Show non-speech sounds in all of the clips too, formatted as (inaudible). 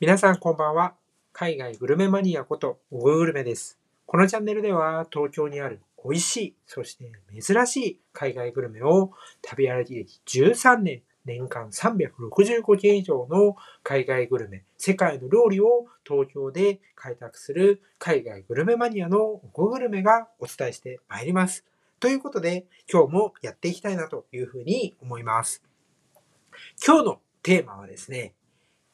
皆さんこんばんは。海外グルメマニアことオググルメです。このチャンネルでは東京にある美味しい、そして珍しい海外グルメを旅歩き歴13年、年間365件以上の海外グルメ、世界の料理を東京で開拓する海外グルメマニアのオググルメがお伝えしてまいります。ということで今日もやっていきたいなというふうに思います。今日のテーマはですね、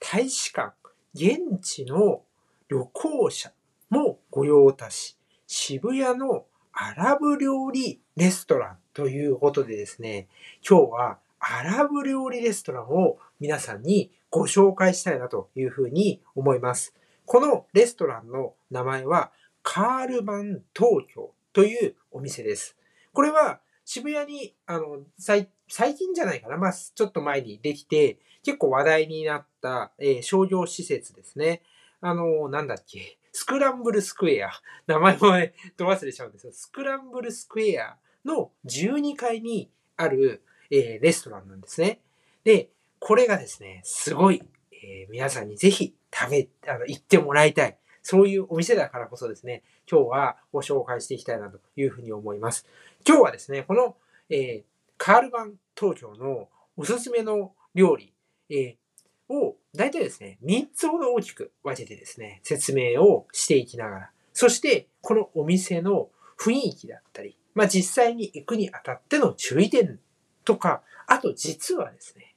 大使館、現地の旅行者も御用達、渋谷のアラブ料理レストランということでですね、今日はアラブ料理レストランを皆さんにご紹介したいなというふうに思います。このレストランの名前はカールバン東京というお店です。これは渋谷に、あの、最最近じゃないかな。まあ、ちょっと前にできて、結構話題になった、えー商業施設ですね。あの、なんだっけ。スクランブルスクエア。名前もね、ど忘れちゃうんですよ。スクランブルスクエアの12階にある、えーレストランなんですね。で、これがですね、すごい、えー皆さんにぜひ食べ、あの、行ってもらいたい。そういうお店だからこそですね、今日はご紹介していきたいなというふうに思います。今日はですね、この、えーカールバン東京のおすすめの料理、えーを大体ですね、3つほど大きく分けてですね、説明をしていきながら、そしてこのお店の雰囲気だったり、まあ実際に行くにあたっての注意点とか、あと実はですね、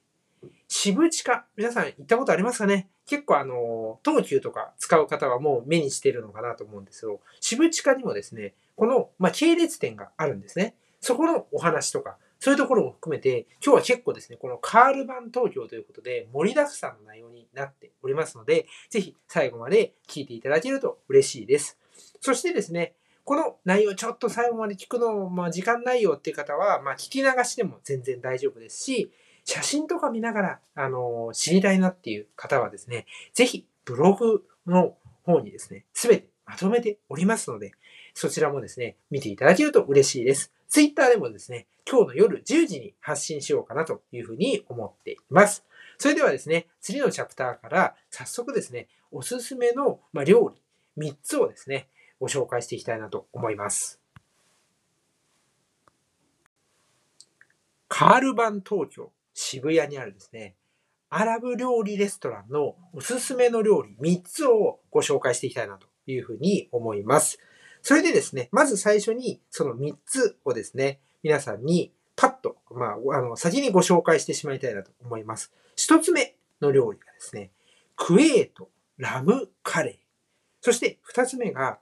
渋地下、皆さん行ったことありますかね？結構あの、東急とか使う方はもう目にしてるのかなと思うんですよ。渋地下にもですね、この、まあ、系列店があるんですね。そこのお話とか、そういうところも含めて、今日は結構ですね、このカールバン東京ということで盛りだくさんの内容になっておりますので、ぜひ最後まで聞いていただけると嬉しいです。そしてですね、この内容ちょっと最後まで聞くの、まあ時間ないよっていう方は、まあ聞き流しでも全然大丈夫ですし、写真とか見ながら、あの知りたいなっていう方はですね、ぜひブログの方にですね、すべてまとめておりますので、そちらもですね、見ていただけると嬉しいです。ツイッターでもですね、今日の夜10時に発信しようかなというふうに思っています。それではですね、次のチャプターから早速ですね、おすすめの、料理3つをですね、ご紹介していきたいなと思います。カールバン東京渋谷にあるですね、アラブ料理レストランのおすすめの料理3つをご紹介していきたいなというふうに思います。それでですね、まず最初にその3つをですね、皆さんにパッと、まあ、あの、先にご紹介してしまいたいなと思います。1つ目の料理がですね、クエートラムカレー。そして2つ目が、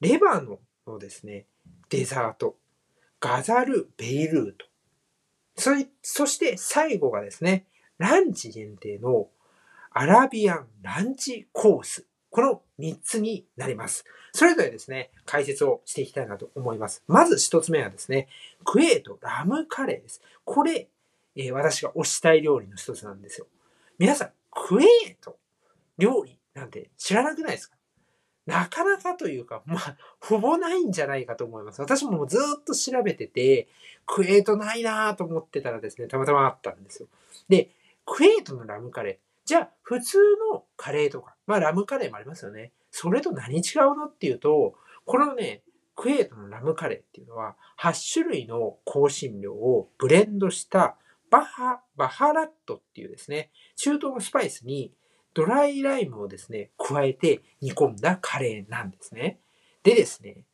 レバノンのですね、デザート、ガザル・ベイルート。そそして最後がですね、ランチ限定のアラビアンランチコース。この3つになります。それぞれですね、解説をしていきたいなと思います。まず1つ目はですね、クエートラムカレーです。これ、えー私が推したい料理の一つなんですよ。皆さん、クエート料理なんて知らなくないですか？なかなかというか、まあ、ほぼないんじゃないかと思います。私もずっと調べてて、クエートないなぁと思ってたらですね、たまたまあったんですよ。で、クエートのラムカレー。じゃあ、普通のカレーとか、まあラムカレーもありますよね。それと何違うのっていうと、このね、クエートのラムカレーっていうのは、8種類の香辛料をブレンドしたバハ、バハラットっていうですね、中東のスパイスにドライライムをですね、加えて煮込んだカレーなんですね。でですね、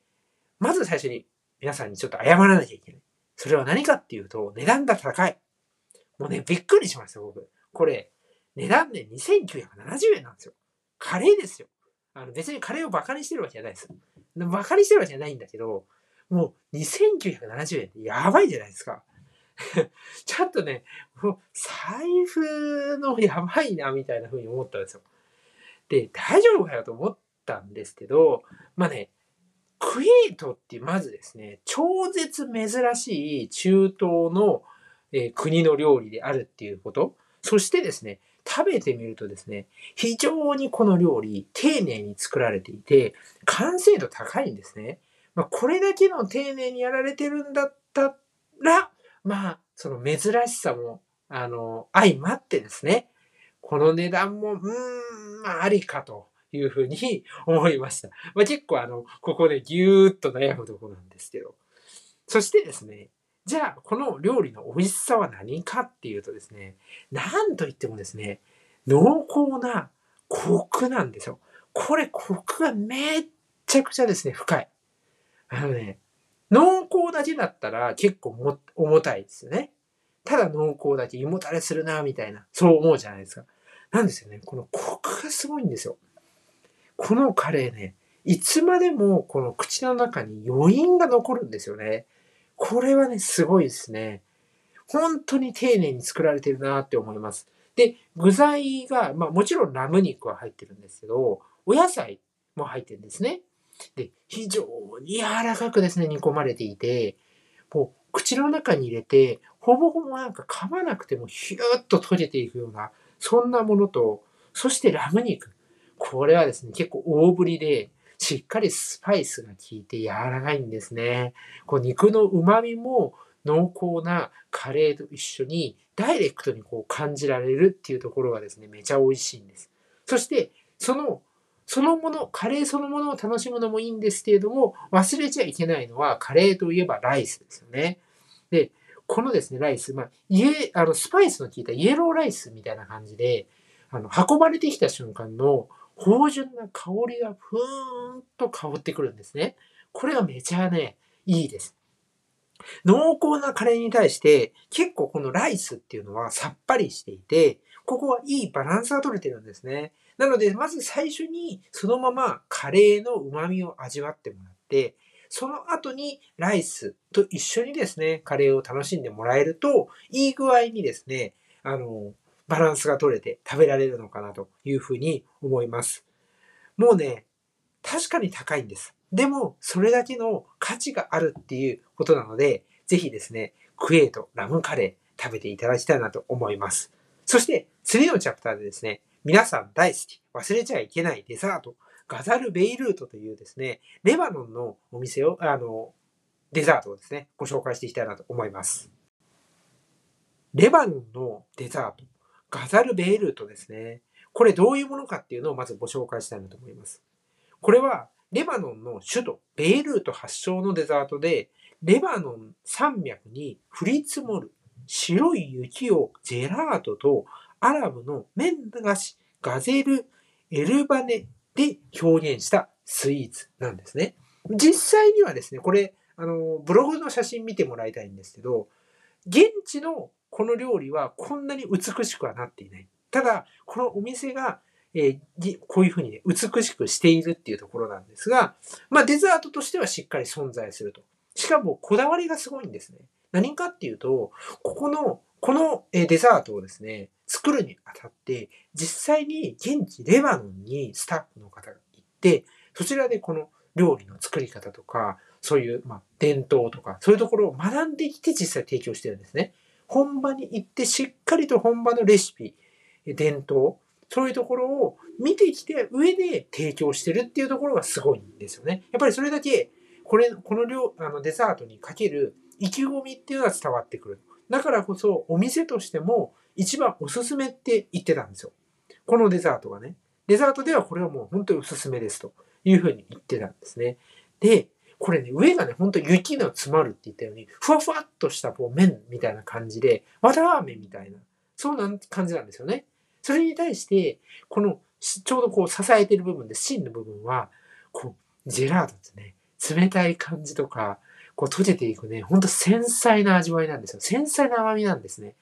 まず最初に皆さんにちょっと謝らなきゃいけない。それは何かっていうと、値段が高い。もうね、びっくりしました、僕。これ、値段ね、2970円なんですよ。カレーですよ。あの別にカレーをバカにしてるわけじゃないです。バカにしてるわけじゃないんだけど、もう2970円ってやばいじゃないですか。(laughs) ちょっとね、もう財布のやばいな、みたいな風に思ったんですよ。で、大丈夫かよと思ったんですけど、まあね、クエートってまずですね、超絶珍しい中東の、えー国の料理であるっていうこと。そしてですね、食べてみるとですね、非常にこの料理、丁寧に作られていて、完成度高いんですね。まあ、これだけの丁寧にやられてるんだったら、まあ、その珍しさも、あの、相まってですね、この値段も、うーん、まあ、ありかというふうに (laughs) 思いました。まあ、結構あの、ここでぎゅーっと悩むところなんですけど。そしてですね、じゃあ、この料理の美味しさは何かっていうとですね、なんといってもですね、濃厚なコクなんですよ。これ、コクがめっちゃくちゃですね、深い。あのね、濃厚だけだったら結構も重たいですよね。ただ濃厚だけ胃もたれするな、みたいな、そう思うじゃないですか。なんですよね。このコクがすごいんですよ。このカレーね、いつまでもこの口の中に余韻が残るんですよね。これはね、すごいですね。本当に丁寧に作られてるなって思います。で、具材が、まあもちろんラム肉は入ってるんですけど、お野菜も入ってるんですね。で、非常に柔らかくですね、煮込まれていて、もう口の中に入れて、ほぼほぼなんか噛まなくてもヒューッと閉じていくような、そんなものと、そしてラム肉。これはですね、結構大ぶりで、しっかりスパイスが効いて柔らかいんですね。こう肉の旨味も濃厚なカレーと一緒にダイレクトにこう感じられるっていうところがですね、めちゃ美味しいんです。そして、その、そのもの、カレーそのものを楽しむのもいいんですけれども、忘れちゃいけないのは、カレーといえばライスですよね。で、このですね、ライス、まあ、イあの、スパイスの効いたイエローライスみたいな感じで、あの、運ばれてきた瞬間の芳醇な香りがふーんと香ってくるんですね。これがめちゃね、いいです。濃厚なカレーに対して結構このライスっていうのはさっぱりしていて、ここはいいバランスが取れてるんですね。なので、まず最初にそのままカレーの旨味を味わってもらって、その後にライスと一緒にですね、カレーを楽しんでもらえると、いい具合にですね、あの、バランスが取れて食べられるのかなというふうに思います。もうね、確かに高いんです。でも、それだけの価値があるっていうことなので、ぜひですね、クエイトラムカレー食べていただきたいなと思います。そして、次のチャプターでですね、皆さん大好き、忘れちゃいけないデザート、ガザル・ベイルートというですね、レバノンのお店を、あの、デザートをですね、ご紹介していきたいなと思います。レバノンのデザート、ガザル・ベイルートですね。これどういうものかっていうのをまずご紹介したいなと思います。これは、レバノンの首都、ベイルート発祥のデザートで、レバノン山脈に降り積もる白い雪をジェラートとアラブの麺菓子ガゼル・エルバネで表現したスイーツなんですね。実際にはですね、これ、あの、ブログの写真見てもらいたいんですけど、現地のこの料理はこんなに美しくはなっていない。ただ、このお店が、えー、こういうふうにね、美しくしているっていうところなんですが、まあデザートとしてはしっかり存在すると。しかもこだわりがすごいんですね。何かっていうと、ここの、このデザートをですね、作るにあたって、実際に現地レバノンにスタッフの方が行って、そちらでこの料理の作り方とか、そういう、まあ、伝統とか、そういうところを学んできて実際提供してるんですね。本場に行ってしっかりと本場のレシピ、伝統、そういうところを見てきて上で提供してるっていうところがすごいんですよね。やっぱりそれだけ、これ、この量、あのデザートにかける意気込みっていうのが伝わってくる。だからこそお店としても一番おすすめって言ってたんですよ。このデザートがね。デザートではこれはもう本当におすすめですというふうに言ってたんですね。で、これね、上がね、ほんと雪の詰まるって言ったように、ふわふわっとしたこう麺みたいな感じで、わたー麺みたいな、そうな感じなんですよね。それに対して、この、ちょうどこう支えてる部分で、芯の部分は、こう、ジェラートですね。冷たい感じとか、こう閉じていくね、ほんと繊細な味わいなんですよ。繊細な甘みなんですね。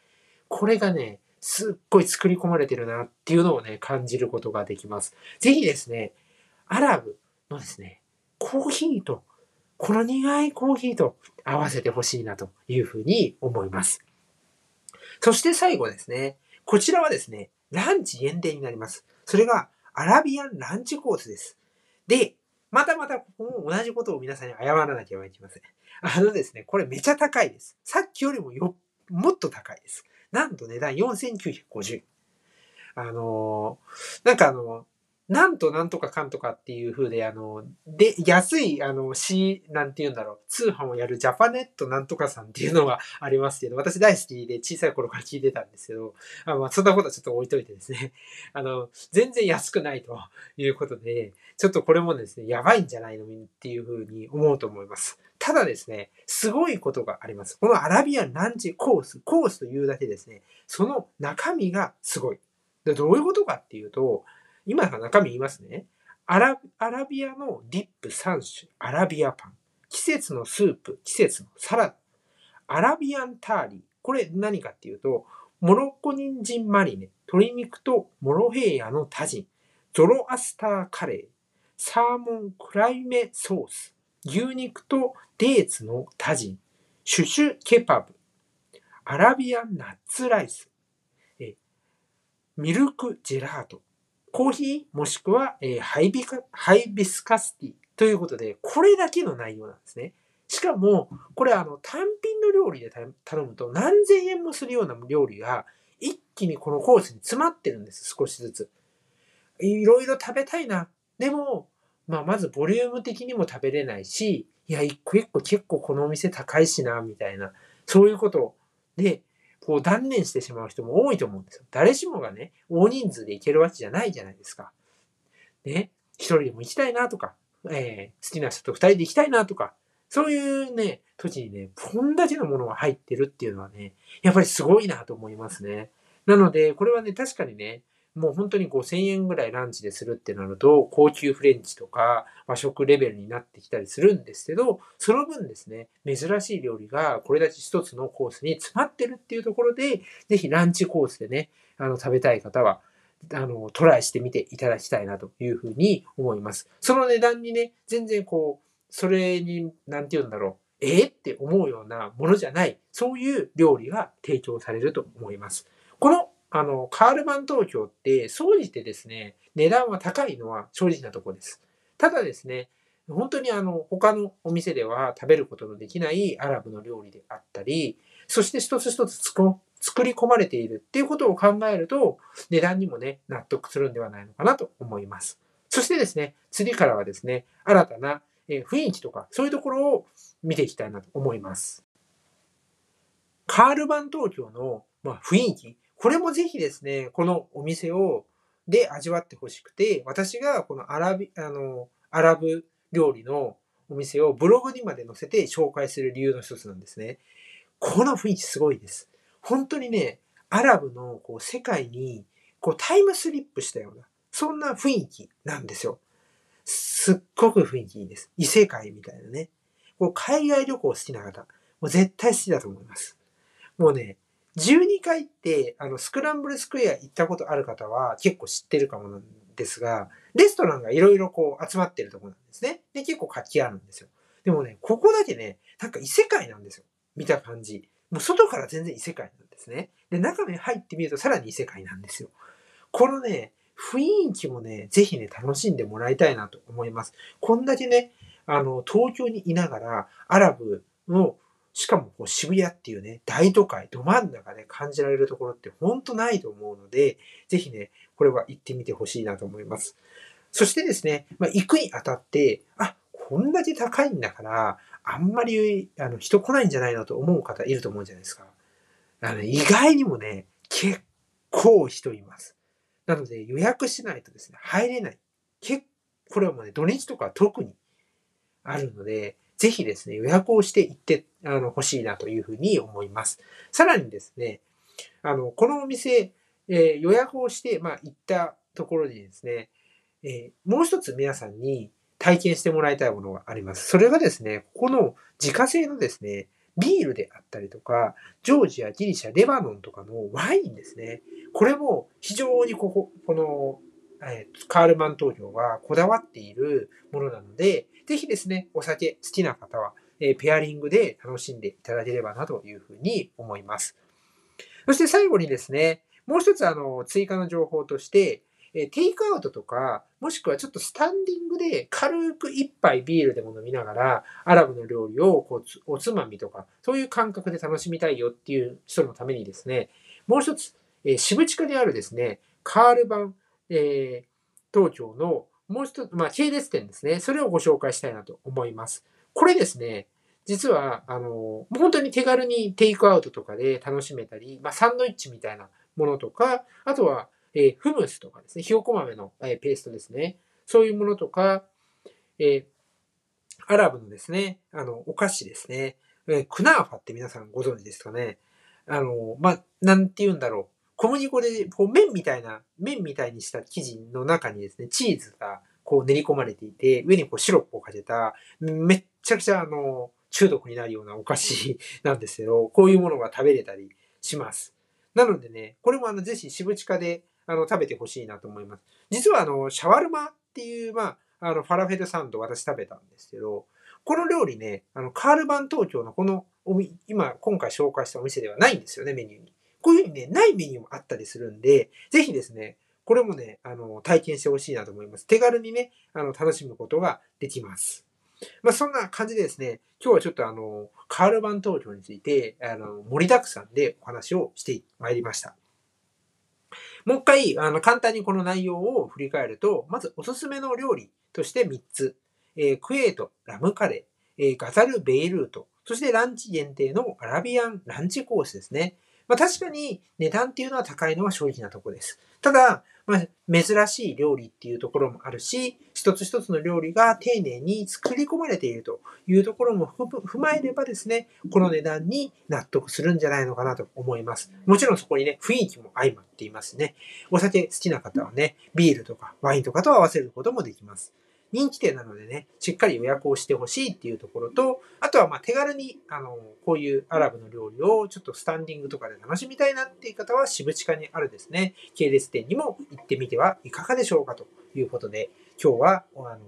これがね、すっごい作り込まれてるなっていうのをね、感じることができます。ぜひですね、アラブのですね、コーヒーと、この苦いコーヒーと合わせてほしいなというふうに思います。そして最後ですね、こちらはですね、ランチ限定になります。それがアラビアンランチコースです。で、またまたここも同じことを皆さんに謝らなければいけません。あのですね、これめちゃ高いです。さっきよりもよ、もっと高いです。なんと値段4950円。あのー、なんかあの、なんとなんとかかんとかっていう風で、あの、で、安い、あの、C、なんて言うんだろう、通販をやるジャパネットなんとかさんっていうのがありますけど、私大好きで小さい頃から聞いてたんですけど、あまあ、そんなことはちょっと置いといてですね、(laughs) あの、全然安くないということで、ちょっとこれもですね、やばいんじゃないの？っていう風に思うと思います。ただですね、すごいことがあります。このアラビアンランチコース、コースというだけですね、その中身がすごい。でどういうことかっていうと、今の中身言いますね。アラアラビアのディップ3種、アラビアパン。季節のスープ、季節のサラダ。アラビアンターリー。これ何かっていうと、モロッコ人参マリネ、鶏肉とモロヘイヤのタジン、ゾロアスターカレー、サーモンクライメソース、牛肉とデーツのタジン、シュシュケパブ、アラビアンナッツライス、ミルクジェラート、コーヒーもしくは、えー、ハイビカハイビスカスティということで、これだけの内容なんですね。しかも、これあの単品の料理で頼むと何千円もするような料理が一気にこのコースに詰まってるんです、少しずつ。いろいろ食べたいな。でも、まあ、まずボリューム的にも食べれないし、いや、一個一個結構このお店高いしな、みたいな、そういうことで、こう断念してしまう人も多いと思うんですよ。誰しもがね、大人数で行けるわけじゃないじゃないですか。ね、一人でも行きたいなとか、えー、好きな人と二人で行きたいなとか、そういうね、土地にね、こんだけのものが入ってるっていうのはね、やっぱりすごいなと思いますね。なので、これはね、確かにね、もう本当に5000円ぐらいランチでするってなると、高級フレンチとか和食レベルになってきたりするんですけど、その分ですね、珍しい料理がこれだけ一つのコースに詰まってるっていうところで、ぜひランチコースでね、あの、食べたい方は、あの、トライしてみていただきたいなというふうに思います。その値段にね、全然こう、それに、なんて言うんだろう、えー、って思うようなものじゃない、そういう料理が提供されると思います。このあの、カールマン東京って、総じてですね、値段は高いのは正直なとこです。ただですね、本当にあの、他のお店では食べることのできないアラブの料理であったり、そして一つ一つ作り込まれているっていうことを考えると、値段にもね、納得するんではないのかなと思います。そしてですね、次からはですね、新たな雰囲気とか、そういうところを見ていきたいなと思います。カールバン東京の、ま雰囲気、これもぜひですね、このお店を、で味わってほしくて、私がこのアラビ、あの、アラブ料理のお店をブログにまで載せて紹介する理由の一つなんですね。この雰囲気すごいです。本当にね、アラブのこう世界にこうタイムスリップしたような、そんな雰囲気なんですよ。すっごく雰囲気いいです。異世界みたいなね。こう海外旅行好きな方、もう絶対好きだと思います。もうね、12回って、あの、スクランブルスクエア行ったことある方は結構知ってるかもなんですが、レストランがいろいろこう集まってるところなんですね。で、結構活気あるんですよ。でもね、ここだけね、なんか異世界なんですよ。見た感じ。もう外から全然異世界なんですね。で、中に入ってみるとさらに異世界なんですよ。このね、雰囲気もね、ぜひね、楽しんでもらいたいなと思います。こんだけね、あの、東京にいながら、アラブのしかもこう渋谷っていうね、大都会、ど真ん中で感じられるところって本当ないと思うので、ぜひね、これは行ってみてほしいなと思います。そしてですね、まあ、行くにあたって、あ、こんだけ高いんだから、あんまりあの人来ないんじゃないのと思う方いると思うじゃないですか。あの意外にもね、結構人います。なので予約しないとですね、入れない。結構これはもうね、土日とか特にあるので、ぜひですね、予約をして行ってあの欲しいなというふうに思います。さらにですね、あの、このお店、えー、予約をして、まあ、行ったところでですね、えー、もう一つ皆さんに体験してもらいたいものがあります。それがですね、ここの自家製のですね、ビールであったりとか、ジョージア、ギリシャ、レバノンとかのワインですね。これも非常にここ、このえー、カールマン投票がこだわっているものなので、ぜひですね、お酒好きな方は、え、ペアリングで楽しんでいただければなというふうに思います。そして最後にですね、もう一つあの、追加の情報として、えテイクアウトとか、もしくはちょっとスタンディングで軽く一杯ビールでも飲みながら、アラブの料理をこうおつまみとか、そういう感覚で楽しみたいよっていう人のためにですね、もう一つ、えー、渋地下にあるですね、カールバンえー、東京のもう一つ、まあ、系列店ですね。それをご紹介したいなと思います。これですね、実は、あの、もう本当に手軽にテイクアウトとかで楽しめたり、まあ、サンドイッチみたいなものとか、あとは、えー、フムスとかですね、ひよこ豆の、えー、ペーストですね。そういうものとか、えー、アラブのですね、あの、お菓子ですね。えー、クナーファって皆さんご存知ですかね。あの、まあ、なんて言うんだろう。小麦粉で、こう、麺みたいな、麺みたいにした生地の中にですね、チーズが、こう練り込まれていて、上にこうシロップをかけた、めっちゃくちゃあの、中毒になるようなお菓子 (laughs) なんですけど、こういうものが食べれたりします。なのでね、これもあの、ぜひ渋地下で、あの、食べてほしいなと思います。実はあの、シャワルマっていう、まあ、あの、ファラフェルサンド私食べたんですけど、この料理ね、あの、カールバン東京のこのおみ、今、今回紹介したお店ではないんですよね、メニューに。にね、ないメニューもあったりするんで、ぜひですね、これもね、あの、体験してほしいなと思います。手軽にね、あの、楽しむことができます。まあ、そんな感じでですね、今日はちょっとあの、カールバン東京について、あの、盛りだくさんでお話をしてまいりました。もう一回、あの、簡単にこの内容を振り返ると、まずおすすめの料理として3つ。えー、クエート、ラムカレー、えー、ガザル・ベイルート、そしてランチ限定のアラビアンランチコースですね。まあ、確かに値段っていうのは高いのは正直なとこです。ただ、まあ、珍しい料理っていうところもあるし、一つ一つの料理が丁寧に作り込まれているというところも踏まえればですね、この値段に納得するんじゃないのかなと思います。もちろんそこにね、雰囲気も相まっていますね。お酒好きな方はね、ビールとかワインとかと合わせることもできます。人気店なのでね、しっかり予約をしてほしいっていうところと、あとはま手軽に、あの、こういうアラブの料理をちょっとスタンディングとかで楽しみたいなっていう方は、渋地下にあるですね、系列店にも行ってみてはいかがでしょうかということで、今日は、あの、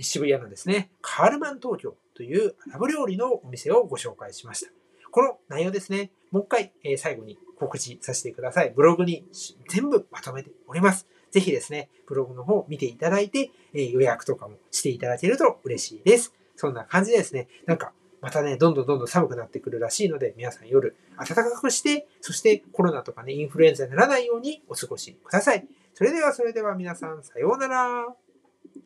渋谷のですね、カールマン東京というアラブ料理のお店をご紹介しました。この内容ですね、もう一回、え、最後に告知させてください。ブログに全部まとめております。ぜひですね、ブログの方見ていただいて、え、予約とかもしていただけると嬉しいです。そんな感じですね、なんか、またね、どんどんどんどん寒くなってくるらしいので、皆さん夜暖かくして、そしてコロナとかね、インフルエンザにならないようにお過ごしください。それではそれでは皆さん、さようなら。